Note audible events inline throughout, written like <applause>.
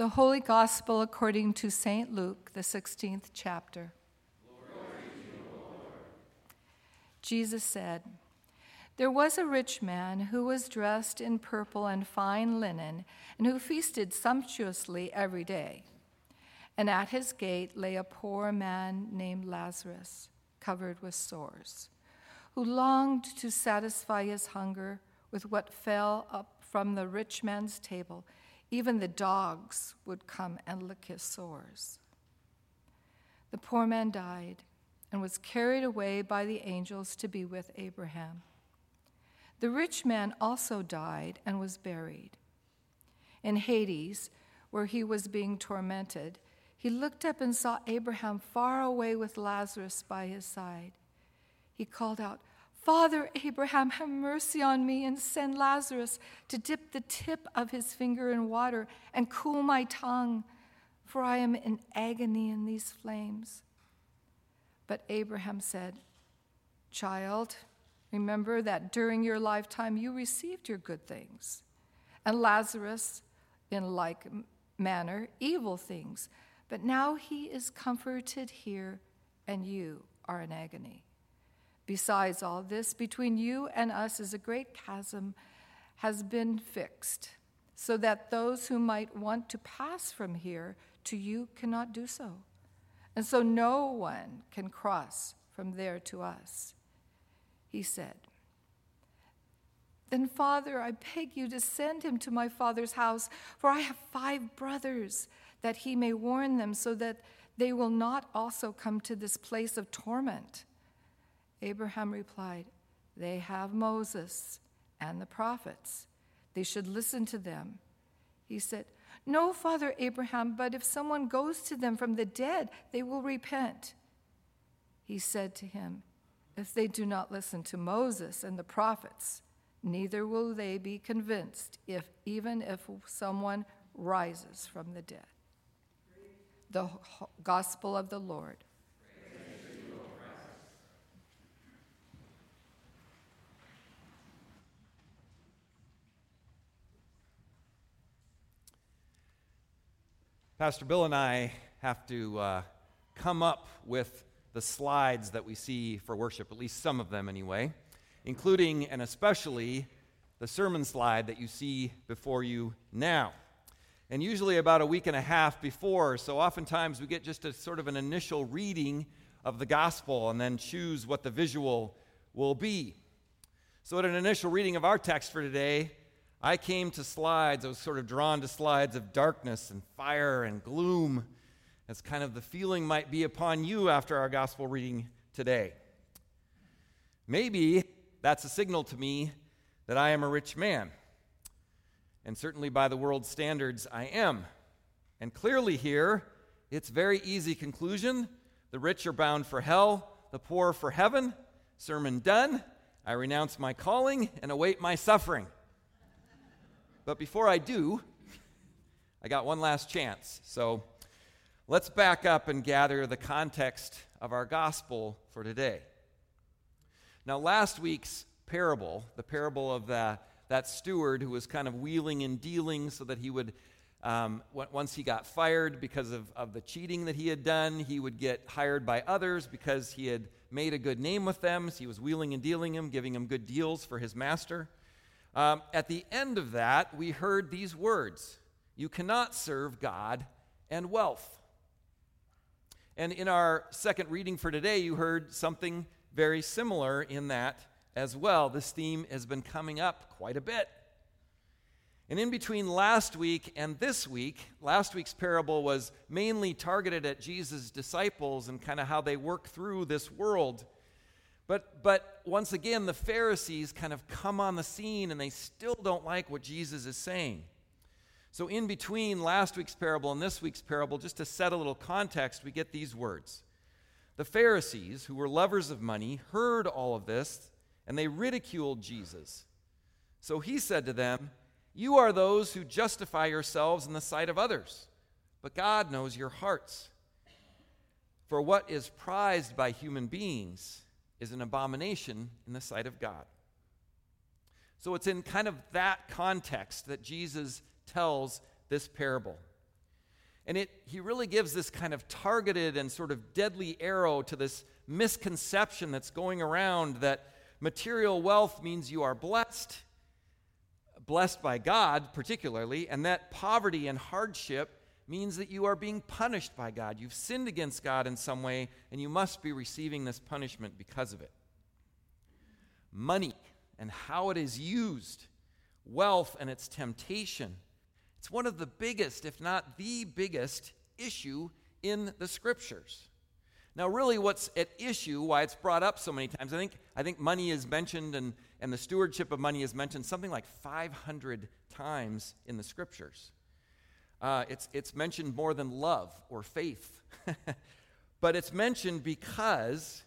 The Holy Gospel according to St. Luke, the 16th chapter. Jesus said, There was a rich man who was dressed in purple and fine linen, and who feasted sumptuously every day. And at his gate lay a poor man named Lazarus, covered with sores, who longed to satisfy his hunger with what fell up from the rich man's table even the dogs would come and lick his sores. The poor man died and was carried away by the angels to be with Abraham. The rich man also died and was buried. In Hades, where he was being tormented, he looked up and saw Abraham far away with Lazarus by his side. He called out, Father Abraham, have mercy on me and send Lazarus to dip the tip of his finger in water and cool my tongue, for I am in agony in these flames. But Abraham said, Child, remember that during your lifetime you received your good things, and Lazarus, in like manner, evil things. But now he is comforted here, and you are in agony. Besides all this, between you and us is a great chasm has been fixed, so that those who might want to pass from here to you cannot do so. And so no one can cross from there to us. He said, Then, Father, I beg you to send him to my father's house, for I have five brothers, that he may warn them, so that they will not also come to this place of torment. Abraham replied, They have Moses and the prophets. They should listen to them. He said, No, Father Abraham, but if someone goes to them from the dead, they will repent. He said to him, If they do not listen to Moses and the prophets, neither will they be convinced, if, even if someone rises from the dead. The gospel of the Lord. Pastor Bill and I have to uh, come up with the slides that we see for worship, at least some of them anyway, including and especially the sermon slide that you see before you now. And usually about a week and a half before, so oftentimes we get just a sort of an initial reading of the gospel and then choose what the visual will be. So, at an initial reading of our text for today, I came to slides, I was sort of drawn to slides of darkness and fire and gloom, as kind of the feeling might be upon you after our gospel reading today. Maybe that's a signal to me that I am a rich man. And certainly by the world's standards, I am. And clearly here, it's very easy conclusion. The rich are bound for hell, the poor for heaven. Sermon done. I renounce my calling and await my suffering. But before I do, I got one last chance. So let's back up and gather the context of our gospel for today. Now, last week's parable, the parable of the, that steward who was kind of wheeling and dealing so that he would, um, once he got fired because of, of the cheating that he had done, he would get hired by others because he had made a good name with them. So he was wheeling and dealing them, giving them good deals for his master. Um, at the end of that, we heard these words You cannot serve God and wealth. And in our second reading for today, you heard something very similar in that as well. This theme has been coming up quite a bit. And in between last week and this week, last week's parable was mainly targeted at Jesus' disciples and kind of how they work through this world. But, but once again, the Pharisees kind of come on the scene and they still don't like what Jesus is saying. So, in between last week's parable and this week's parable, just to set a little context, we get these words. The Pharisees, who were lovers of money, heard all of this and they ridiculed Jesus. So he said to them, You are those who justify yourselves in the sight of others, but God knows your hearts. For what is prized by human beings is an abomination in the sight of God. So it's in kind of that context that Jesus tells this parable. And it, he really gives this kind of targeted and sort of deadly arrow to this misconception that's going around that material wealth means you are blessed, blessed by God particularly, and that poverty and hardship means that you are being punished by God. You've sinned against God in some way, and you must be receiving this punishment because of it. Money and how it is used, wealth and its temptation. It's one of the biggest, if not the biggest, issue in the scriptures. Now, really, what's at issue, why it's brought up so many times, I think, I think money is mentioned and, and the stewardship of money is mentioned something like 500 times in the scriptures. Uh, it's, it's mentioned more than love or faith. <laughs> but it's mentioned because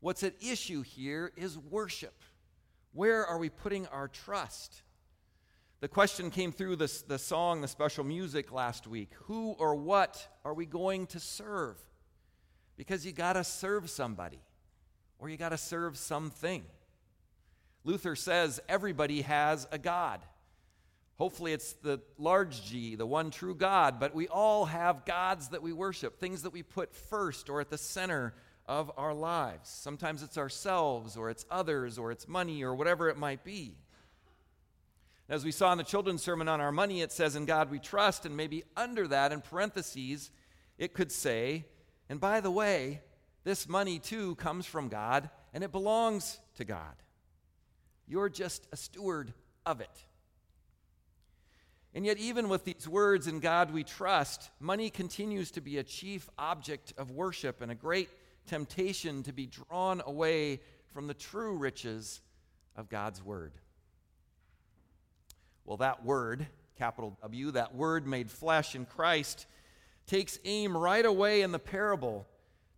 what's at issue here is worship. Where are we putting our trust? The question came through this, the song, the special music last week. Who or what are we going to serve? Because you got to serve somebody or you got to serve something. Luther says everybody has a God. Hopefully, it's the large G, the one true God, but we all have gods that we worship, things that we put first or at the center of our lives. Sometimes it's ourselves, or it's others, or it's money, or whatever it might be. As we saw in the children's sermon on our money, it says, In God we trust, and maybe under that, in parentheses, it could say, And by the way, this money too comes from God, and it belongs to God. You're just a steward of it. And yet, even with these words, in God we trust, money continues to be a chief object of worship and a great temptation to be drawn away from the true riches of God's Word. Well, that word, capital W, that word made flesh in Christ, takes aim right away in the parable,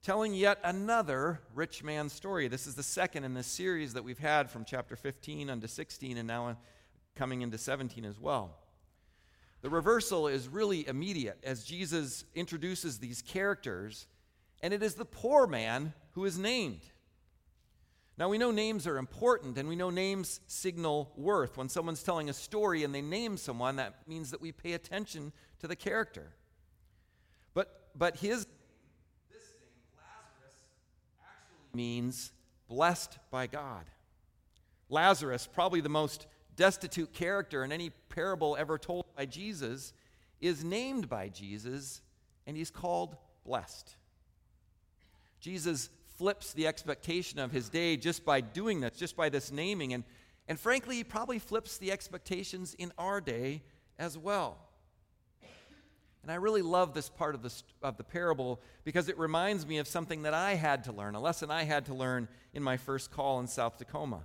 telling yet another rich man's story. This is the second in this series that we've had from chapter 15 unto 16 and now coming into 17 as well. The reversal is really immediate as Jesus introduces these characters, and it is the poor man who is named. Now, we know names are important, and we know names signal worth. When someone's telling a story and they name someone, that means that we pay attention to the character. But, but his, this name, Lazarus, actually means blessed by God. Lazarus, probably the most destitute character in any parable ever told by Jesus, is named by Jesus, and he's called blessed. Jesus flips the expectation of his day just by doing this, just by this naming. And, and frankly, he probably flips the expectations in our day as well. And I really love this part of the, of the parable because it reminds me of something that I had to learn, a lesson I had to learn in my first call in South Tacoma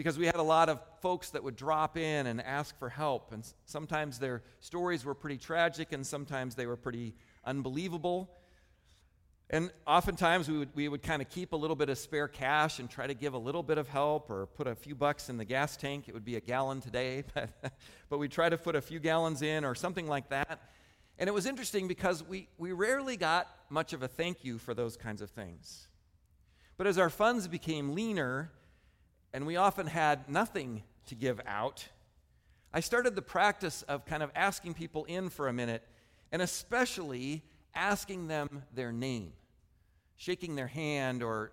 because we had a lot of folks that would drop in and ask for help. And sometimes their stories were pretty tragic, and sometimes they were pretty unbelievable. And oftentimes we would, we would kind of keep a little bit of spare cash and try to give a little bit of help or put a few bucks in the gas tank. It would be a gallon today, <laughs> but, but we'd try to put a few gallons in or something like that. And it was interesting because we, we rarely got much of a thank you for those kinds of things. But as our funds became leaner, and we often had nothing to give out, I started the practice of kind of asking people in for a minute, and especially asking them their name, shaking their hand, or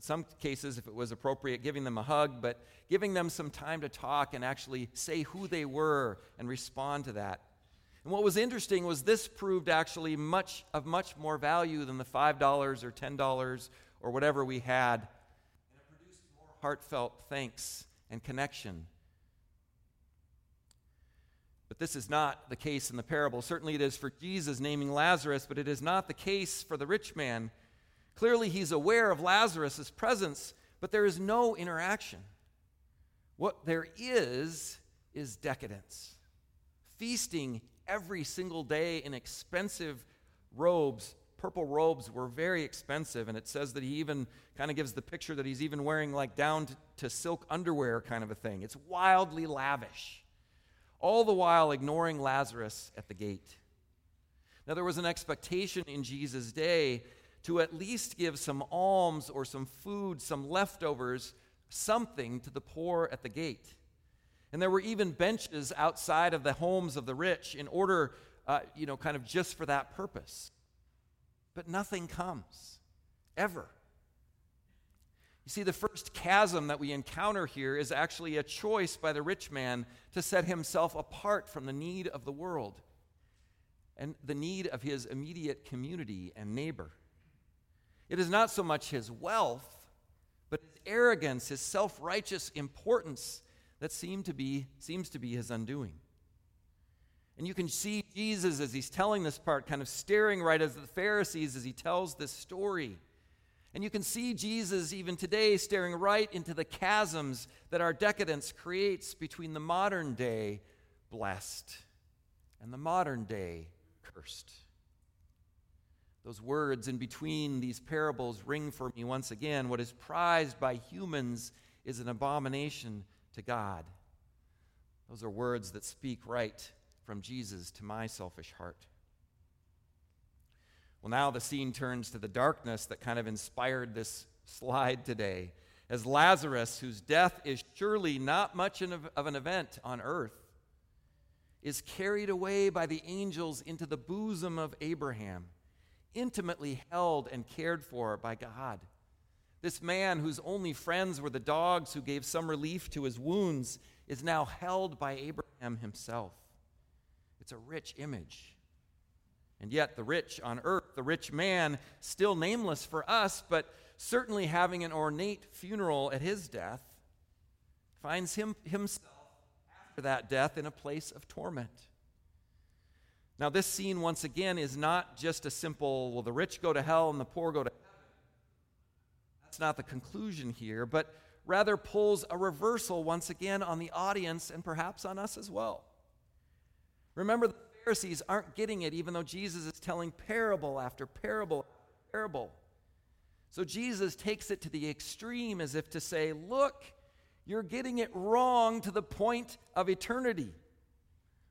some cases, if it was appropriate, giving them a hug, but giving them some time to talk and actually say who they were and respond to that. And what was interesting was this proved actually much of much more value than the $5 or $10 or whatever we had heartfelt thanks and connection. But this is not the case in the parable. Certainly it is for Jesus naming Lazarus, but it is not the case for the rich man. Clearly, he's aware of Lazarus' presence, but there is no interaction. What there is, is decadence. Feasting every single day in expensive robes purple robes were very expensive, and it says that he even kind of gives the picture that he's even wearing like down to, to silk underwear kind of a thing. It's wildly lavish, all the while ignoring Lazarus at the gate. Now, there was an expectation in Jesus' day to at least give some alms or some food, some leftovers, something to the poor at the gate. And there were even benches outside of the homes of the rich in order uh, you know, kind of just for that purpose. But nothing comes, ever. You see, the first chasm that we encounter here is actually a choice by the rich man to set himself apart from the need of the world and the need of his immediate community and neighbor. It is not so much his wealth, but his arrogance, his self righteous importance that seem to be, seems to be his undoing. And you can see Jesus as he's telling this part, kind of staring right at the Pharisees as he tells this story. And you can see Jesus even today staring right into the chasms that our decadence creates between the modern day blessed and the modern day cursed. Those words in between these parables ring for me once again. What is prized by humans is an abomination to God. Those are words that speak right from Jesus to my selfish heart. Well, now the scene turns to the darkness that kind of inspired this slide today. As Lazarus, whose death is surely not much of an event on earth, is carried away by the angels into the bosom of Abraham, intimately held and cared for by God. This man, whose only friends were the dogs who gave some relief to his wounds, is now held by Abraham himself. It's a rich image. And yet, the rich on earth, the rich man, still nameless for us, but certainly having an ornate funeral at his death, finds him, himself after that death in a place of torment. Now, this scene, once again, is not just a simple, well, the rich go to hell and the poor go to heaven. That's not the conclusion here, but rather pulls a reversal once again on the audience and perhaps on us as well. Remember, the Pharisees aren't getting it, even though Jesus is telling parable after parable after parable. So Jesus takes it to the extreme as if to say, Look, you're getting it wrong to the point of eternity.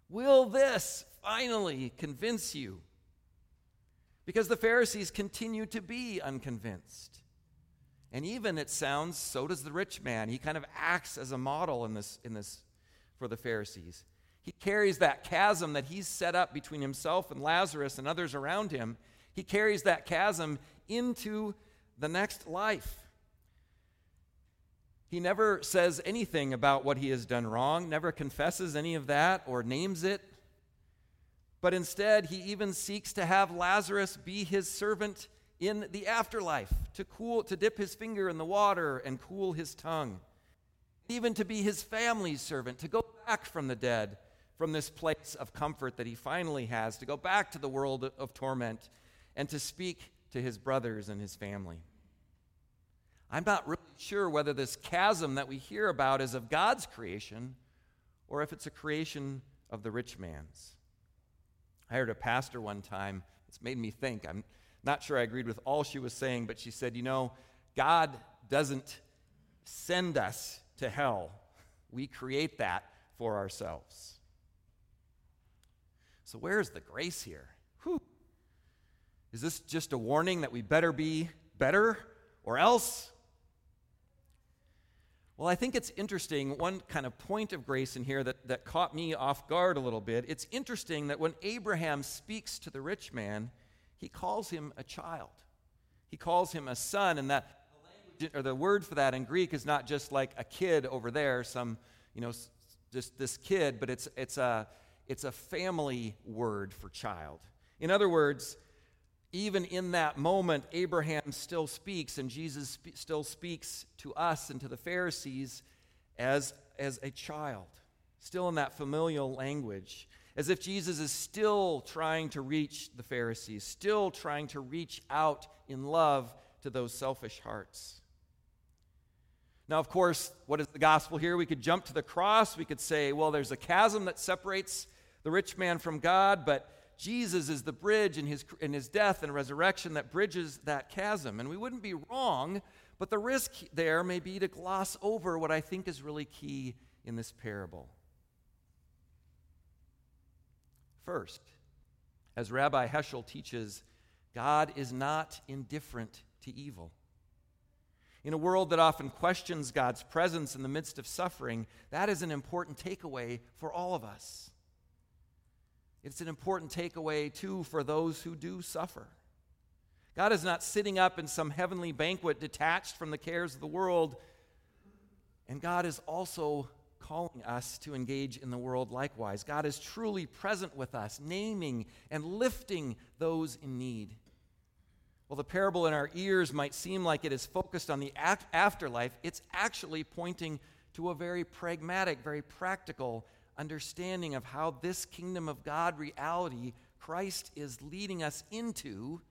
Will this finally convince you? Because the Pharisees continue to be unconvinced. And even it sounds, so does the rich man. He kind of acts as a model in this, in this for the Pharisees. He carries that chasm that he's set up between himself and Lazarus and others around him. He carries that chasm into the next life. He never says anything about what he has done wrong, never confesses any of that or names it. But instead, he even seeks to have Lazarus be his servant in the afterlife, to cool to dip his finger in the water and cool his tongue. Even to be his family's servant, to go back from the dead from this place of comfort that he finally has to go back to the world of torment and to speak to his brothers and his family. I'm not really sure whether this chasm that we hear about is of God's creation or if it's a creation of the rich man's. I heard a pastor one time, it's made me think. I'm not sure I agreed with all she was saying, but she said, You know, God doesn't send us to hell, we create that for ourselves. So, where's the grace here? Whew. Is this just a warning that we better be better or else? Well, I think it's interesting. One kind of point of grace in here that, that caught me off guard a little bit. It's interesting that when Abraham speaks to the rich man, he calls him a child. He calls him a son, and that or the word for that in Greek is not just like a kid over there, some, you know, just this kid, but it's, it's a, it's a family word for child. In other words, even in that moment, Abraham still speaks, and Jesus sp- still speaks to us and to the Pharisees as, as a child, still in that familial language, as if Jesus is still trying to reach the Pharisees, still trying to reach out in love to those selfish hearts. Now, of course, what is the gospel here? We could jump to the cross. We could say, well, there's a chasm that separates the rich man from God, but Jesus is the bridge in his, in his death and resurrection that bridges that chasm. And we wouldn't be wrong, but the risk there may be to gloss over what I think is really key in this parable. First, as Rabbi Heschel teaches, God is not indifferent to evil. In a world that often questions God's presence in the midst of suffering, that is an important takeaway for all of us. It's an important takeaway, too, for those who do suffer. God is not sitting up in some heavenly banquet detached from the cares of the world. And God is also calling us to engage in the world likewise. God is truly present with us, naming and lifting those in need. Well, the parable in our ears might seem like it is focused on the afterlife, it's actually pointing to a very pragmatic, very practical understanding of how this kingdom of God reality Christ is leading us into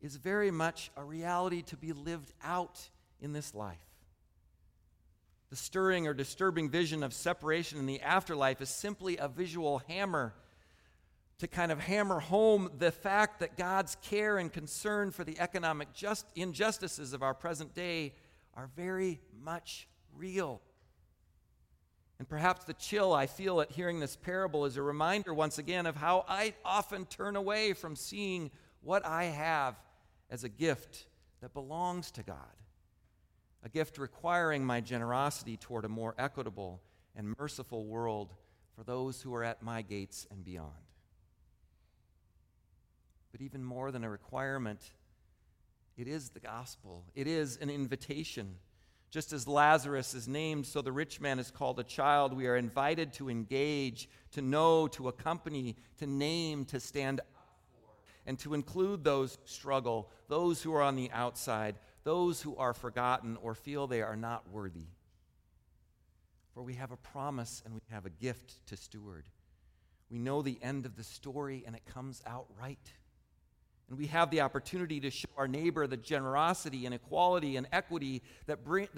is very much a reality to be lived out in this life. The stirring or disturbing vision of separation in the afterlife is simply a visual hammer to kind of hammer home the fact that God's care and concern for the economic just, injustices of our present day are very much real. And perhaps the chill I feel at hearing this parable is a reminder once again of how I often turn away from seeing what I have as a gift that belongs to God, a gift requiring my generosity toward a more equitable and merciful world for those who are at my gates and beyond. But even more than a requirement, it is the gospel, it is an invitation. Just as Lazarus is named, so the rich man is called a child. We are invited to engage, to know, to accompany, to name, to stand and to include those who struggle, those who are on the outside, those who are forgotten or feel they are not worthy. For we have a promise and we have a gift to steward. We know the end of the story and it comes out right. And we have the opportunity to show our neighbor the generosity and equality and equity that, bring,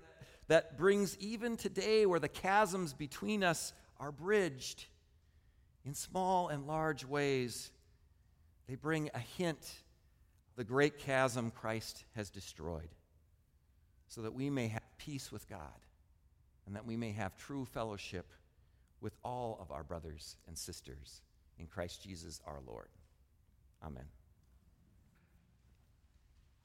that brings even today where the chasms between us are bridged in small and large ways they bring a hint of the great chasm Christ has destroyed, so that we may have peace with God and that we may have true fellowship with all of our brothers and sisters in Christ Jesus our Lord. Amen.